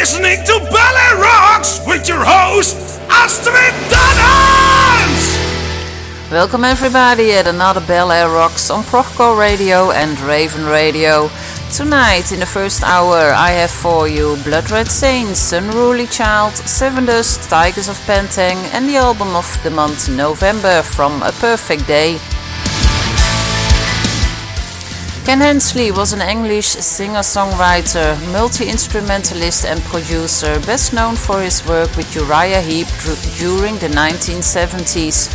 Listening to Ballet Rocks with your host, Astrid Dannens! Welcome everybody at another Air Rocks on Proco Radio and Raven Radio. Tonight, in the first hour, I have for you Blood Red Saints, Unruly Child, Sevendust, Tigers of Pantang, and the album of the month November from A Perfect Day. Ken Hensley was an English singer-songwriter, multi-instrumentalist and producer, best known for his work with Uriah Heep during the 1970s.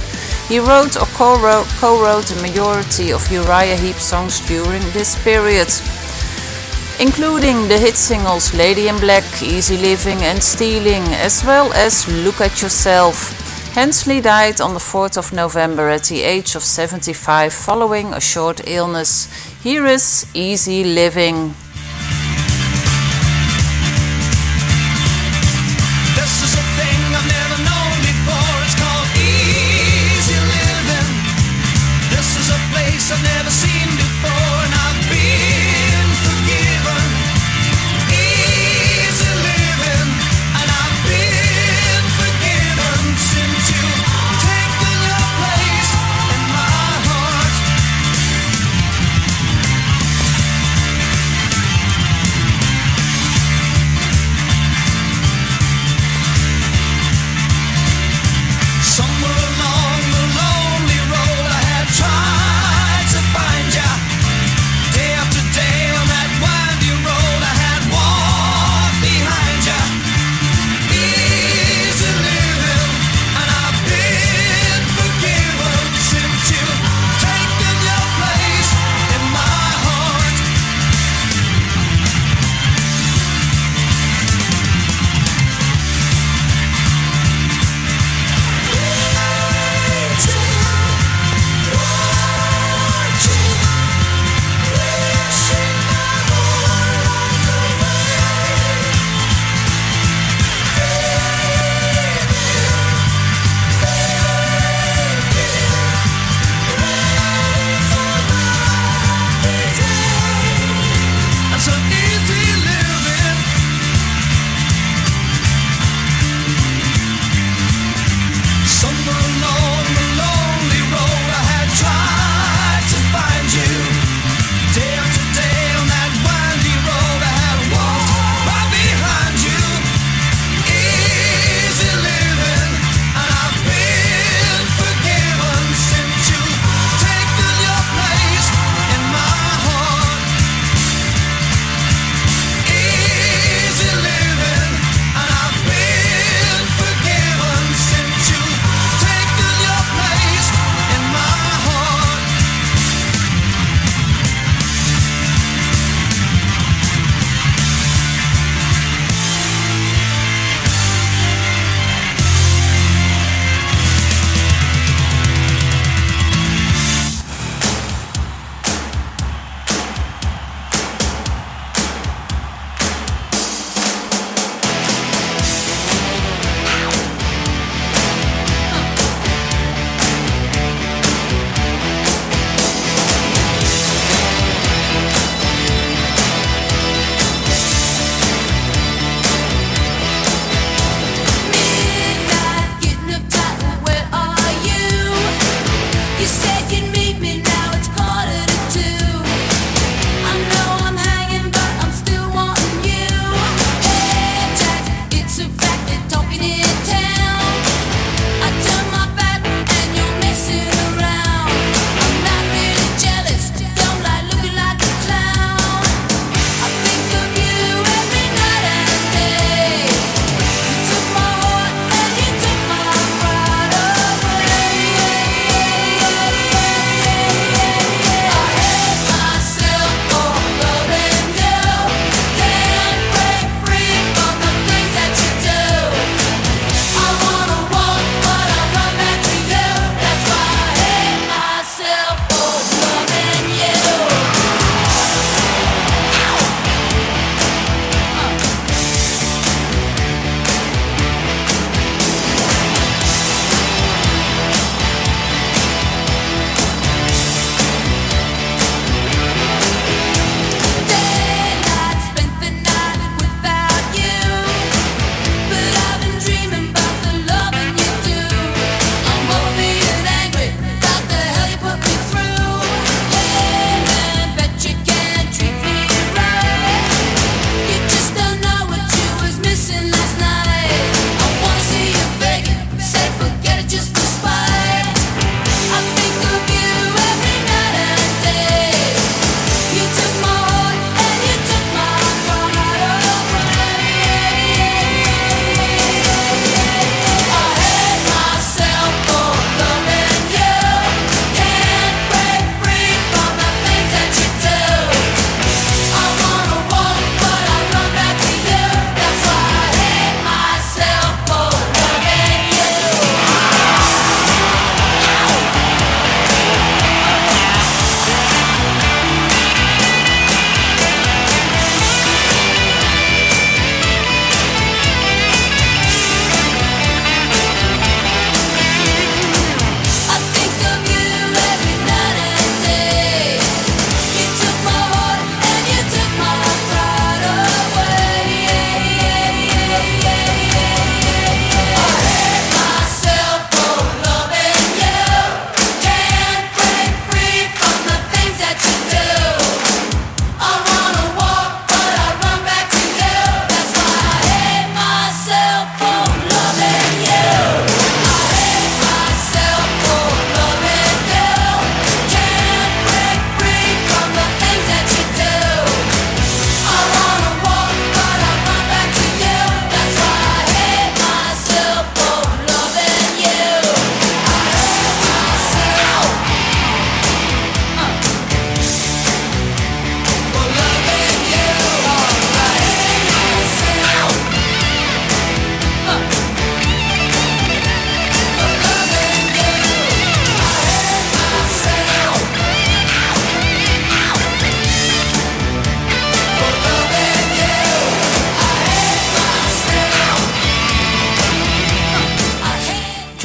He wrote or co-wrote the majority of Uriah Heep songs during this period, including the hit singles Lady in Black, Easy Living and Stealing, as well as Look at Yourself. Hensley died on the 4th of November at the age of 75 following a short illness. Here is Easy Living.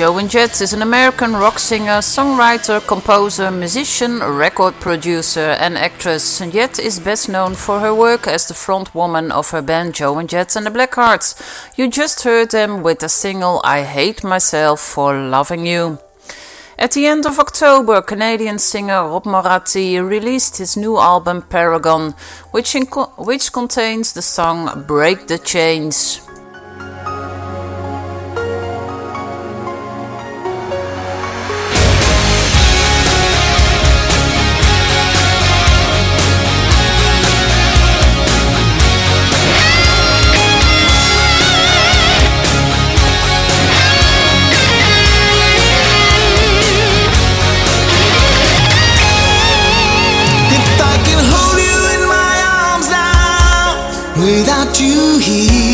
Joan Jett is an American rock singer, songwriter, composer, musician, record producer, and actress. Jett is best known for her work as the front woman of her band Joan Jett and the Blackhearts. You just heard them with the single I Hate Myself for Loving You. At the end of October, Canadian singer Rob Moratti released his new album Paragon, which, which contains the song Break the Chains. Without you here.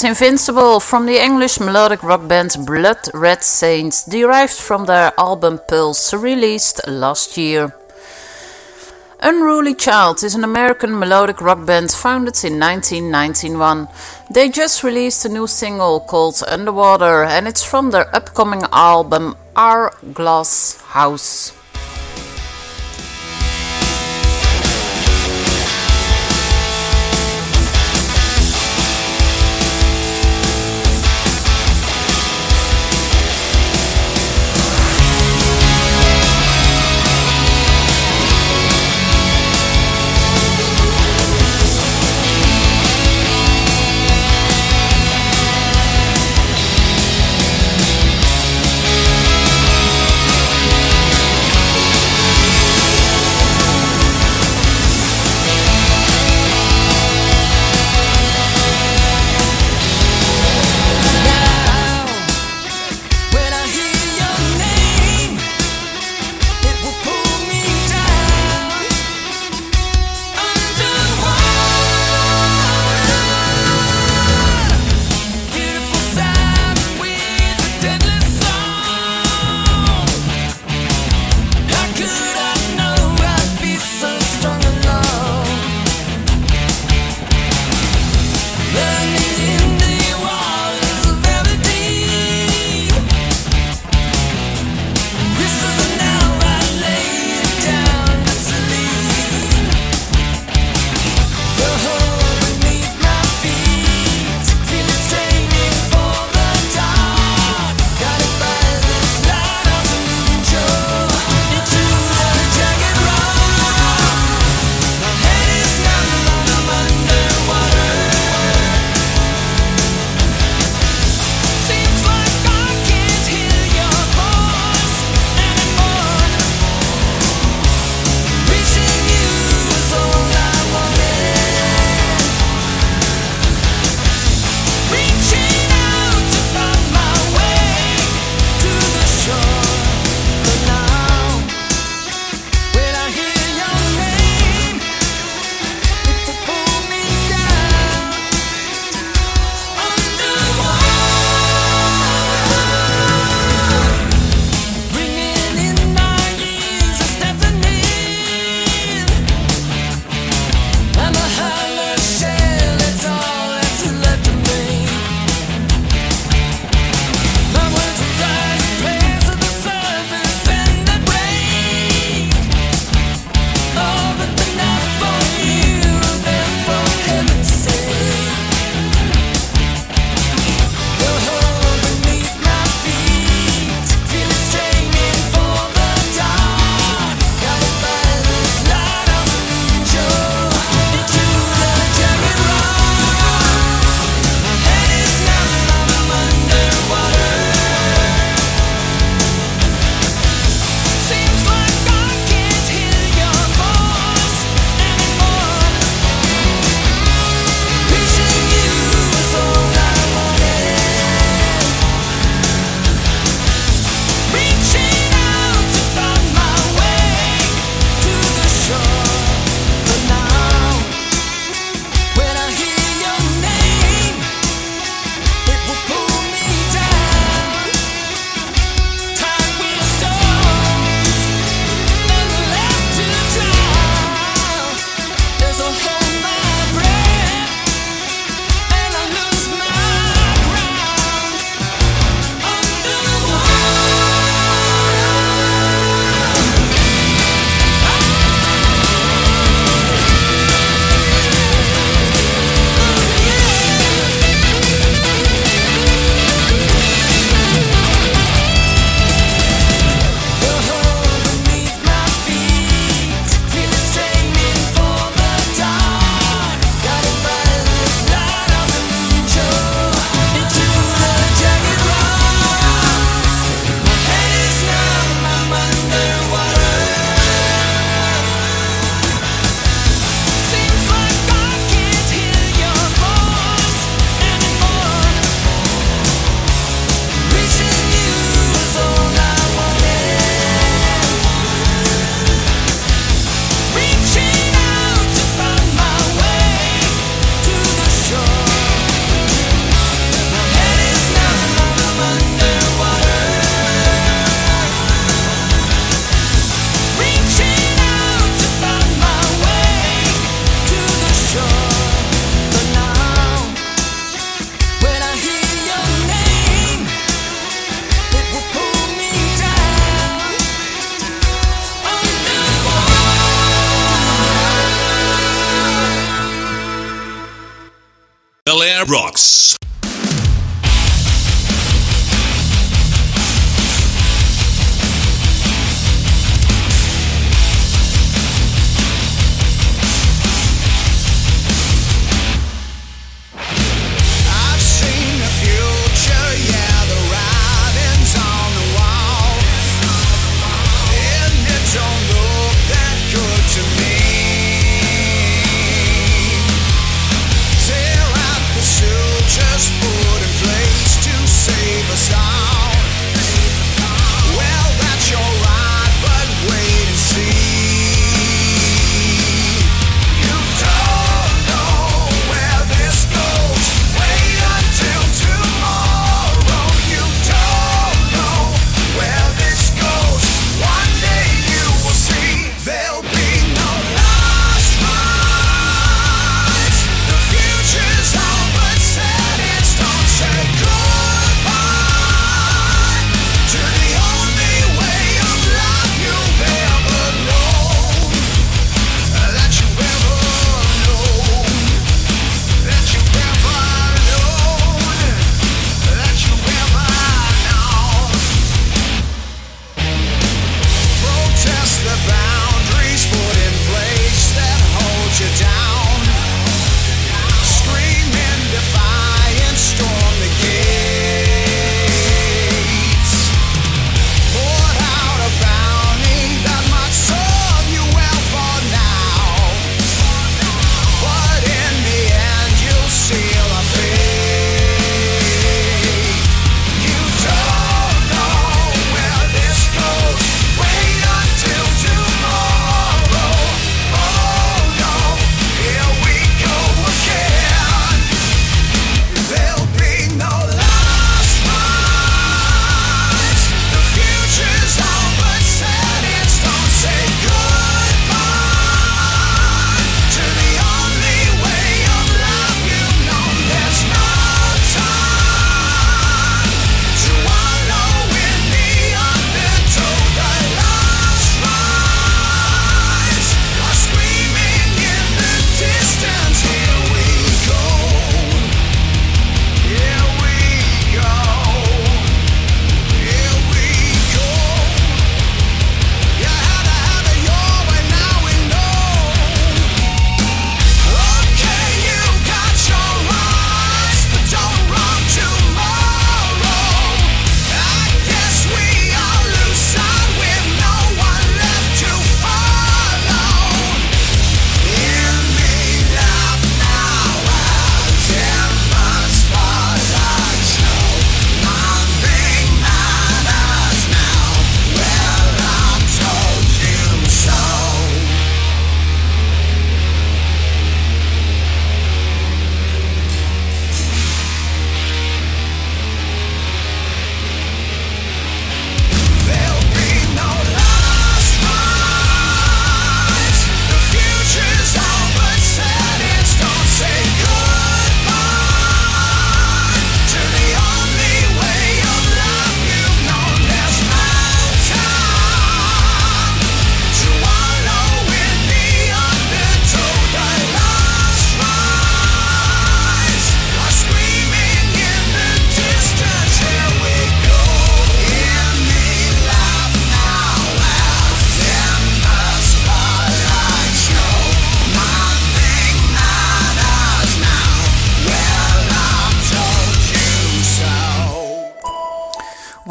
Heard Invincible from the English melodic rock band Blood Red Saints, derived from their album Pulse, released last year. Unruly Child is an American melodic rock band founded in 1991. They just released a new single called Underwater and it's from their upcoming album Our Glass House.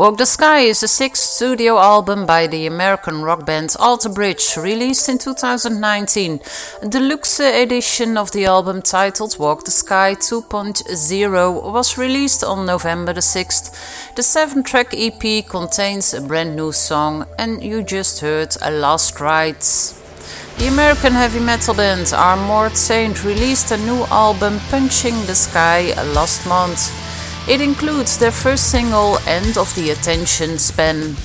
Walk the Sky is the sixth studio album by the American rock band Alter Bridge, released in 2019. A deluxe edition of the album titled Walk the Sky 2.0 was released on November the 6th. The seven track EP contains a brand new song, and you just heard A Last Rites. The American heavy metal band Armored Saint released a new album, Punching the Sky, last month. It includes their first single, End of the Attention Span.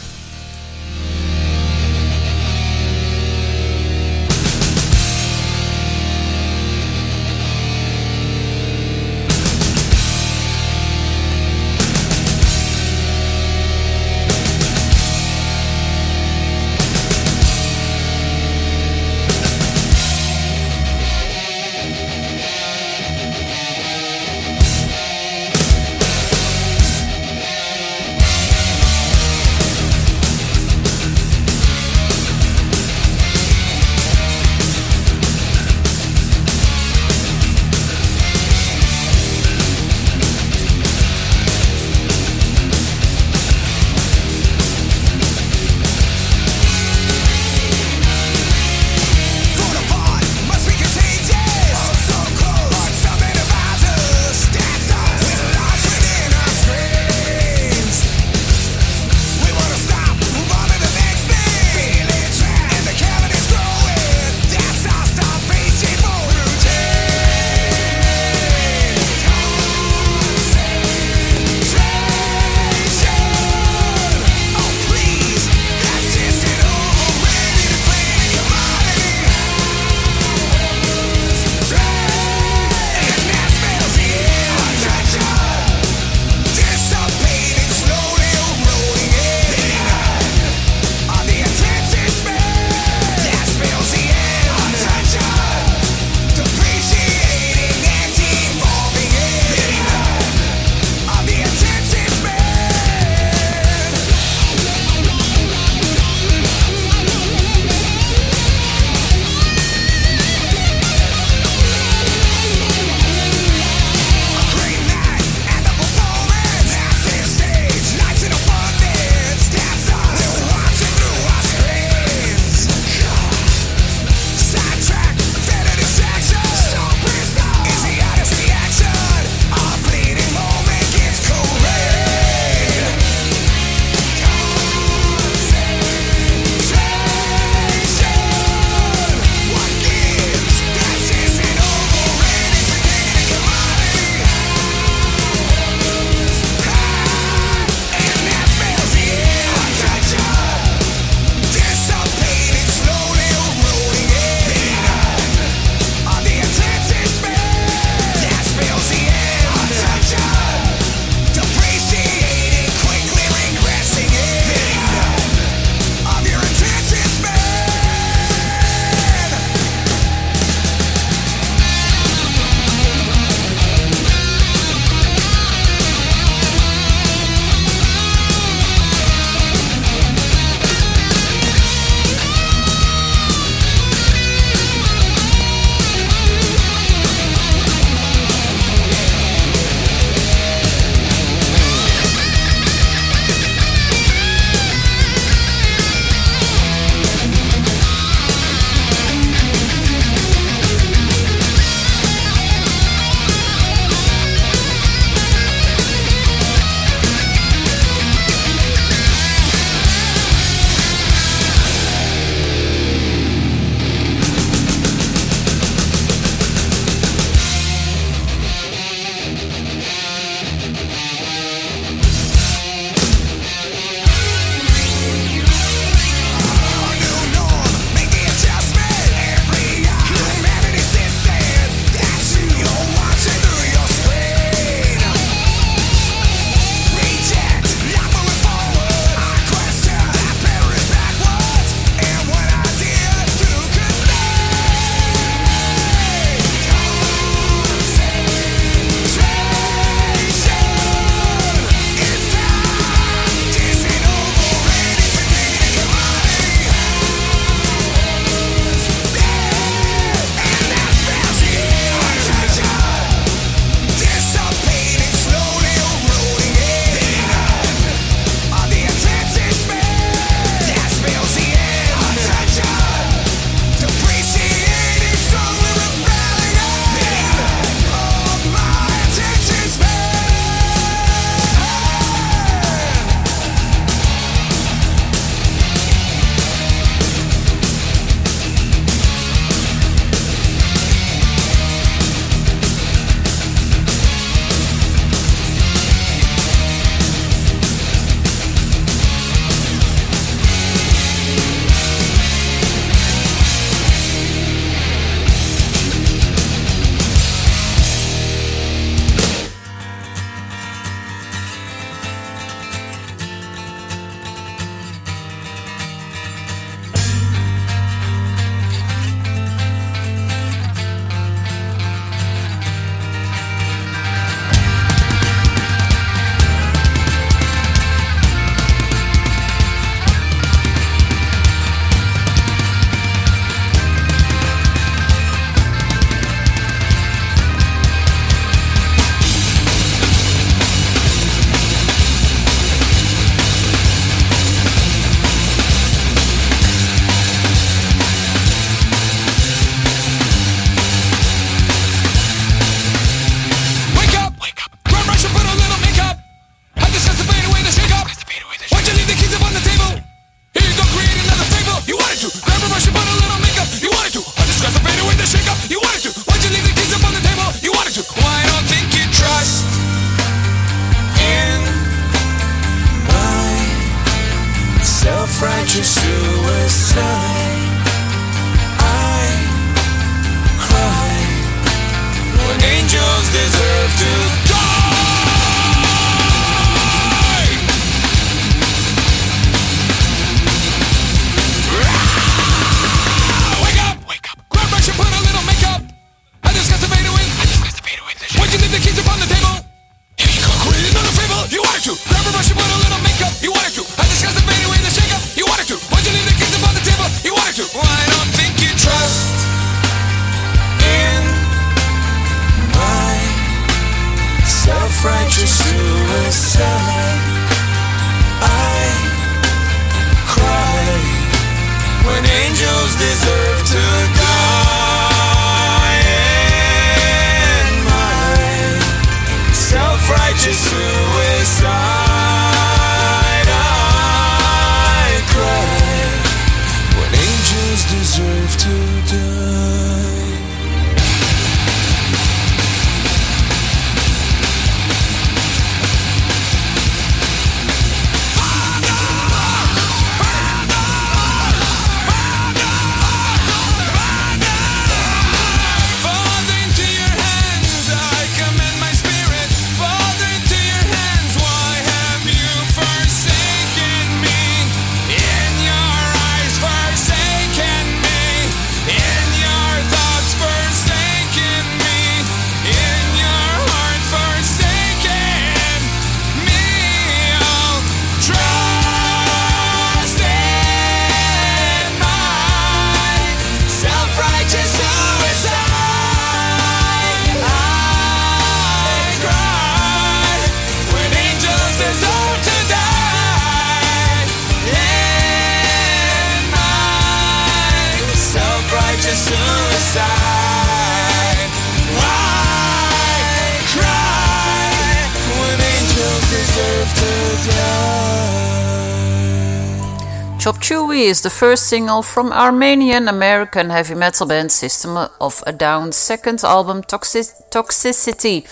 Chop Suey is the first single from Armenian American heavy metal band System of a Down's second album Toxic Toxicity.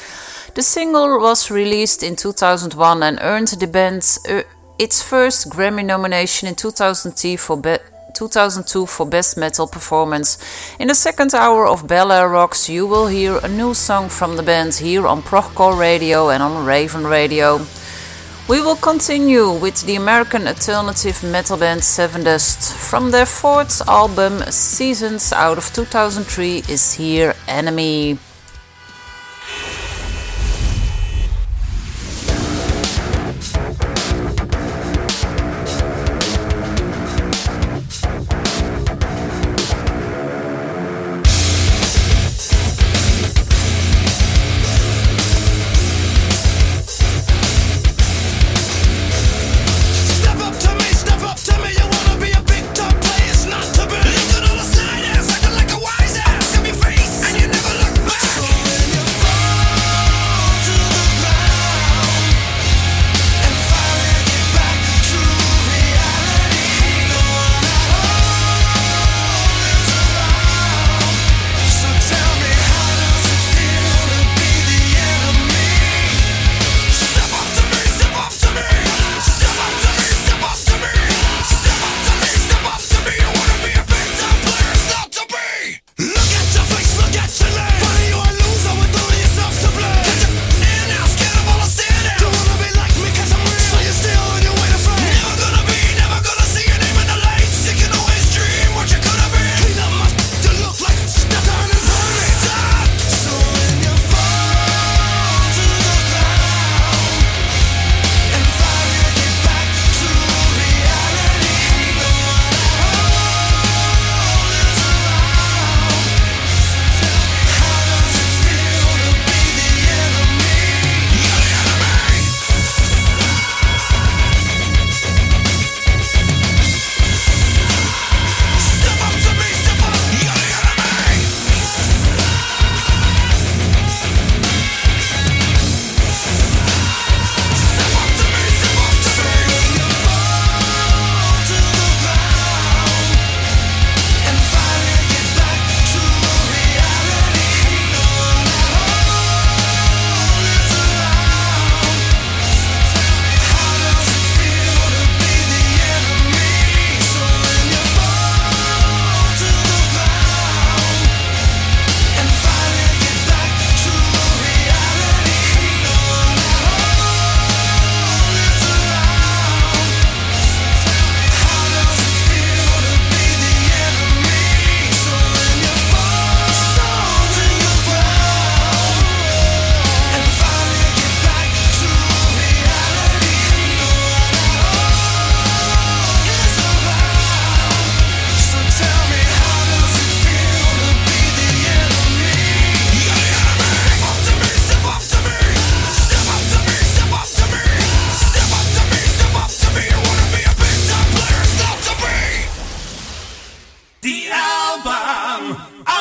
The single was released in 2001 and earned the band uh, its first Grammy nomination in 2003 for, Be 2002 for Best Metal Performance. In the second hour of Bella Rocks, you will hear a new song from the band here on Prochcore Radio and on Raven Radio. We will continue with the American alternative metal band Sevendust. From their fourth album, Seasons out of 2003, is here Enemy.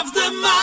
of the mind.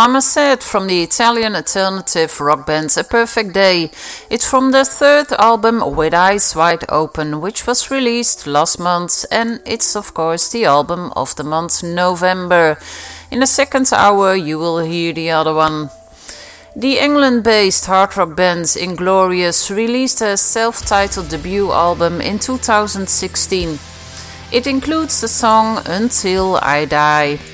Mama Said from the Italian alternative rock band A Perfect Day. It's from their third album With Eyes Wide Open, which was released last month, and it's of course the album of the month November. In the second hour, you will hear the other one. The England based hard rock band Inglorious released a self titled debut album in 2016. It includes the song Until I Die.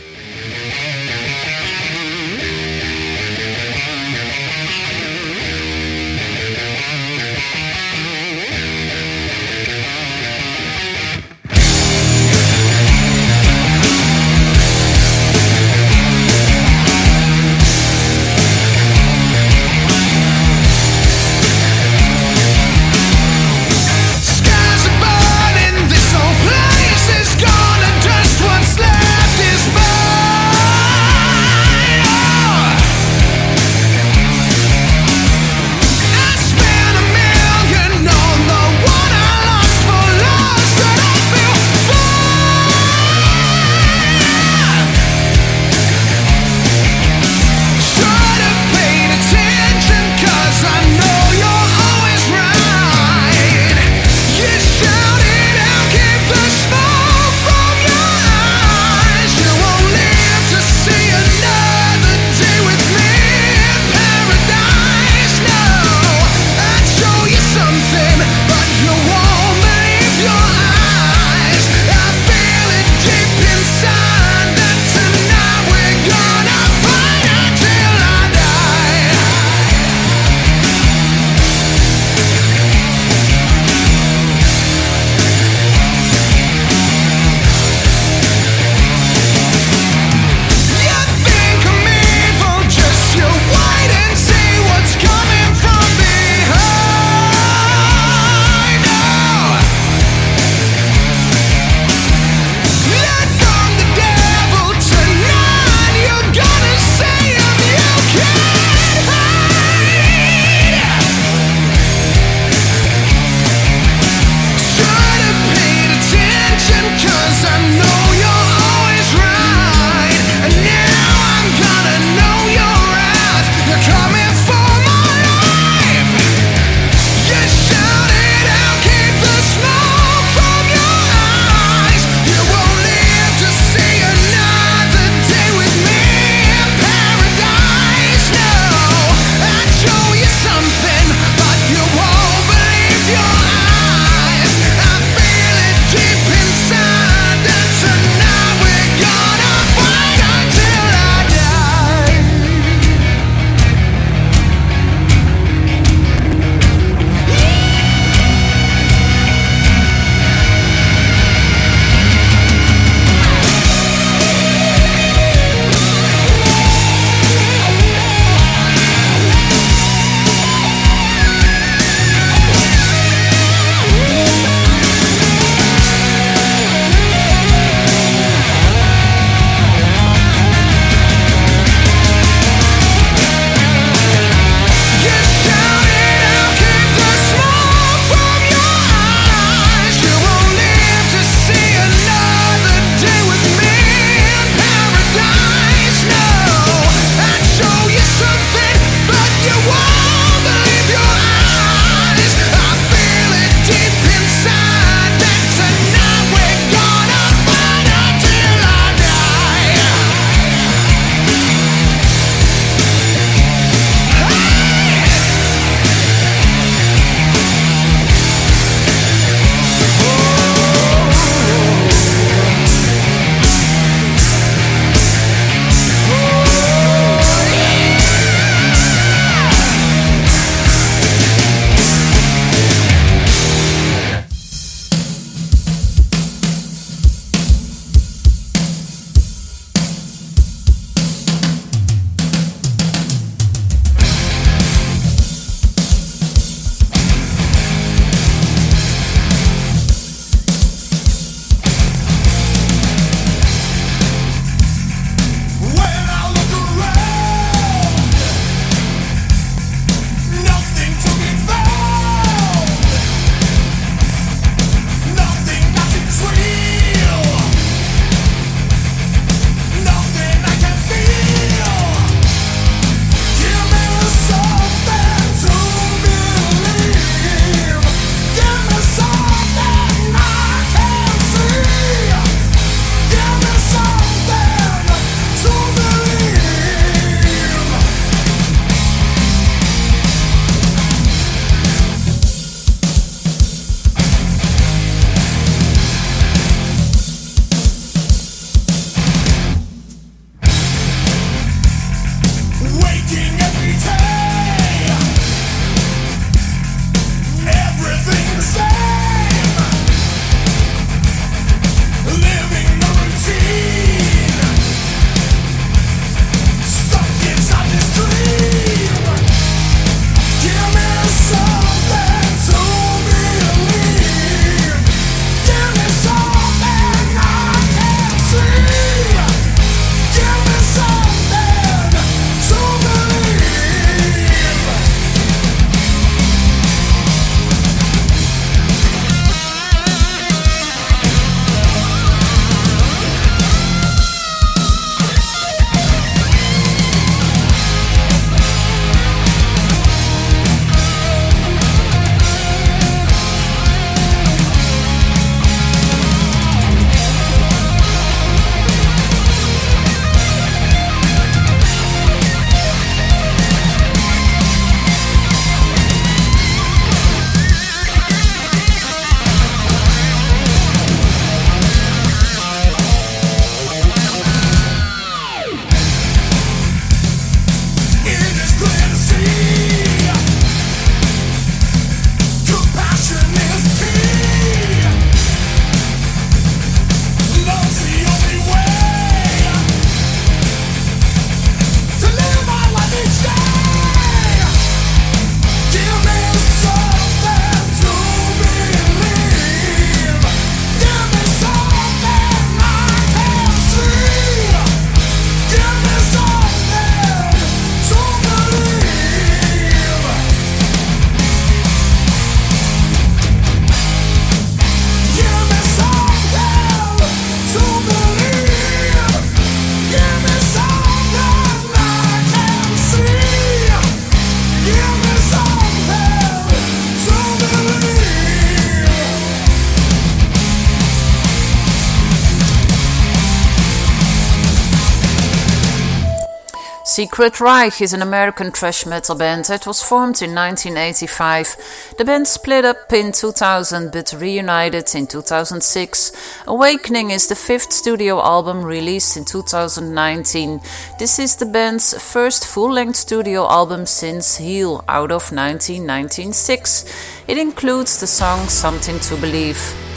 Sacred Reich is an American thrash metal band that was formed in 1985. The band split up in 2000 but reunited in 2006. Awakening is the fifth studio album released in 2019. This is the band's first full length studio album since Heal out of 1996. It includes the song Something to Believe.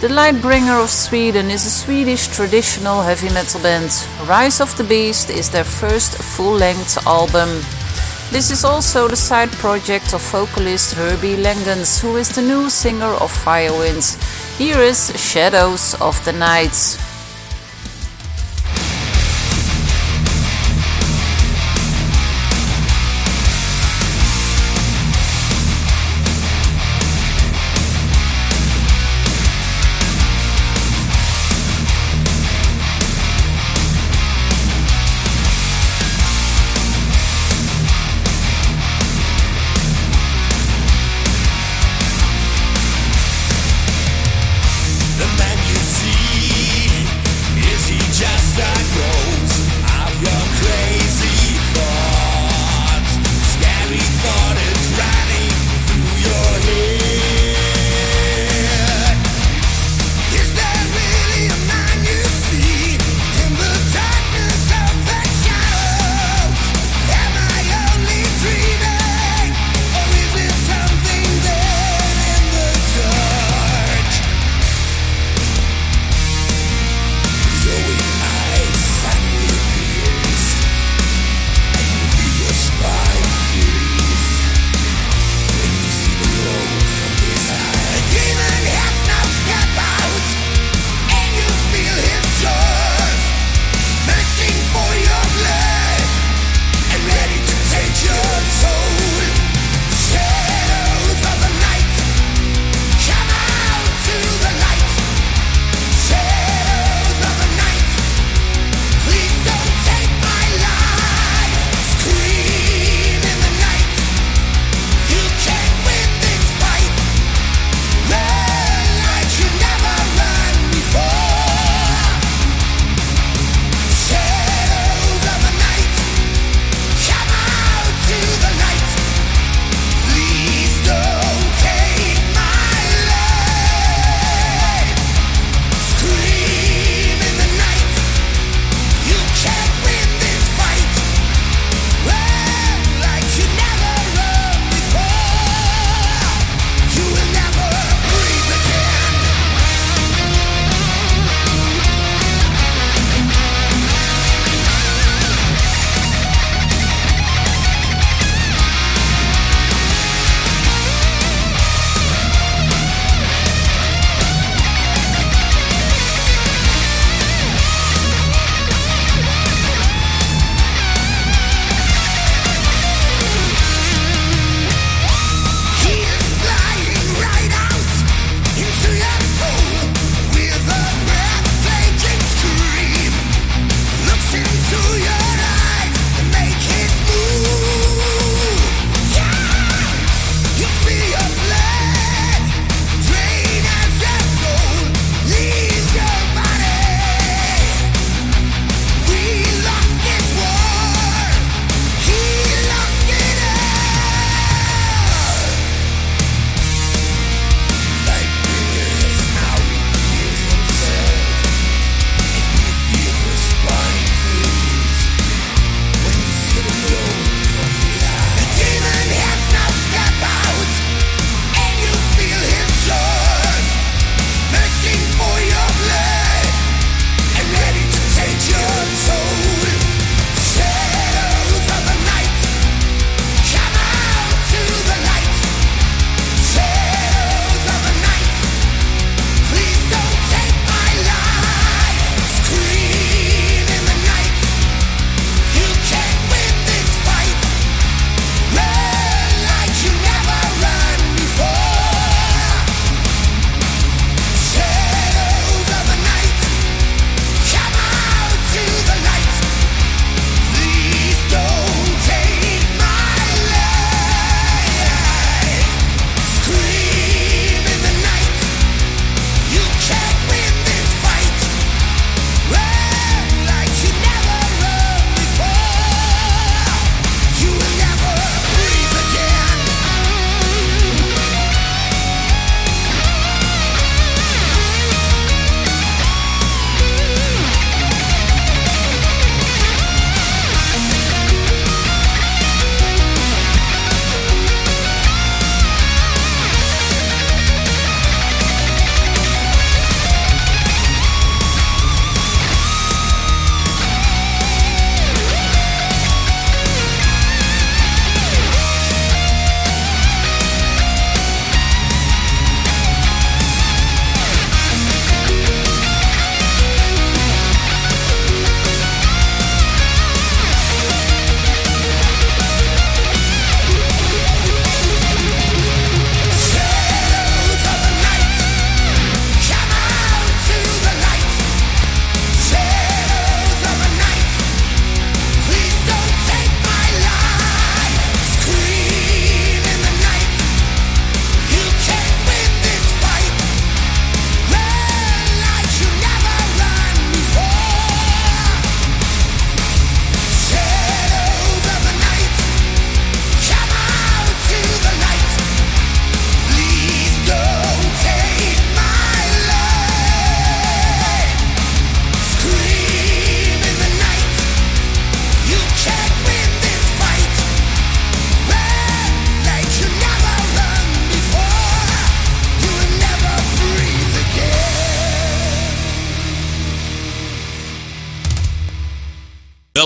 The Lightbringer of Sweden is a Swedish traditional heavy metal band. Rise of the Beast is their first full length album. This is also the side project of vocalist Herbie Langhans, who is the new singer of Firewind. Here is Shadows of the Night.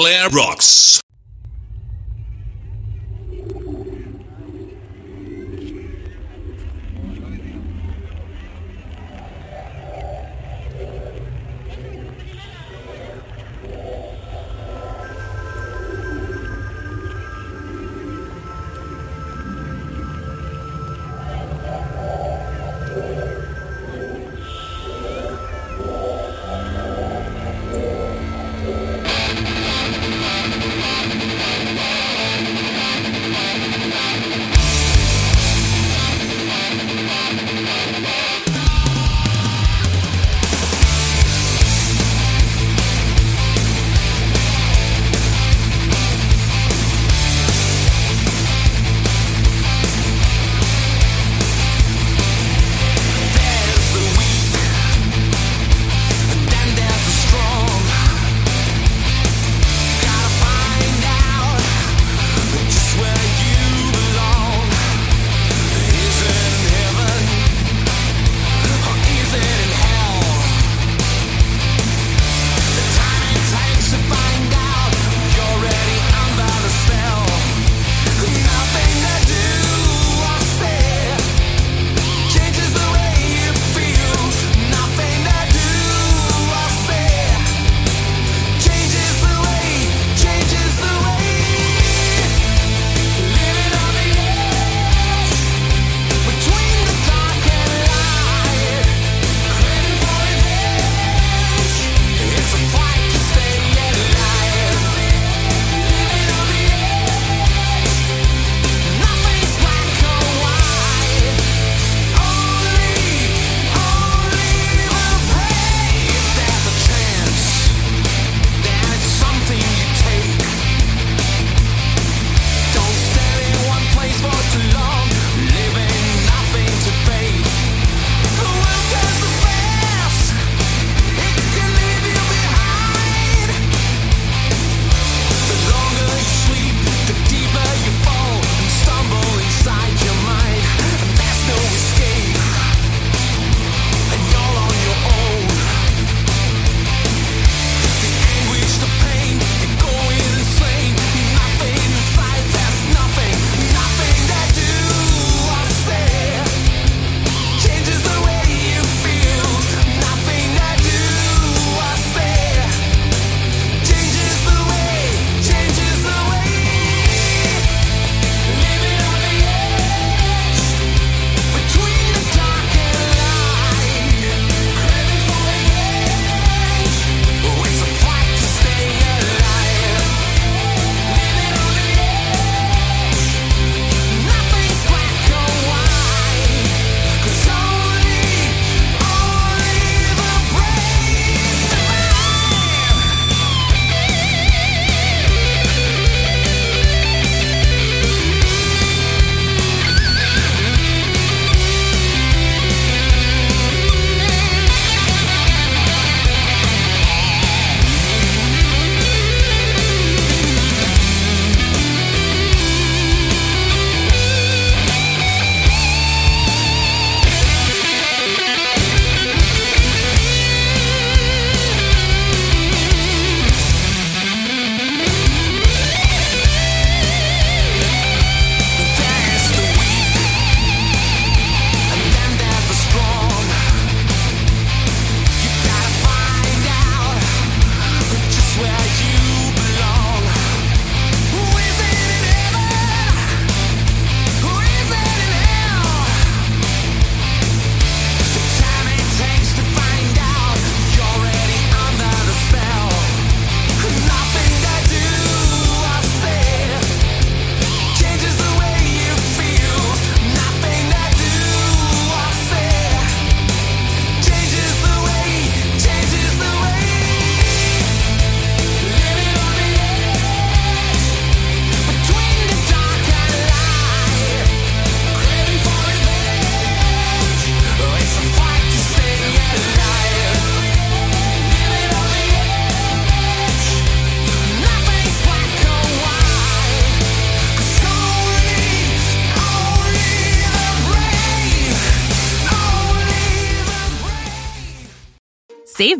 Air rocks.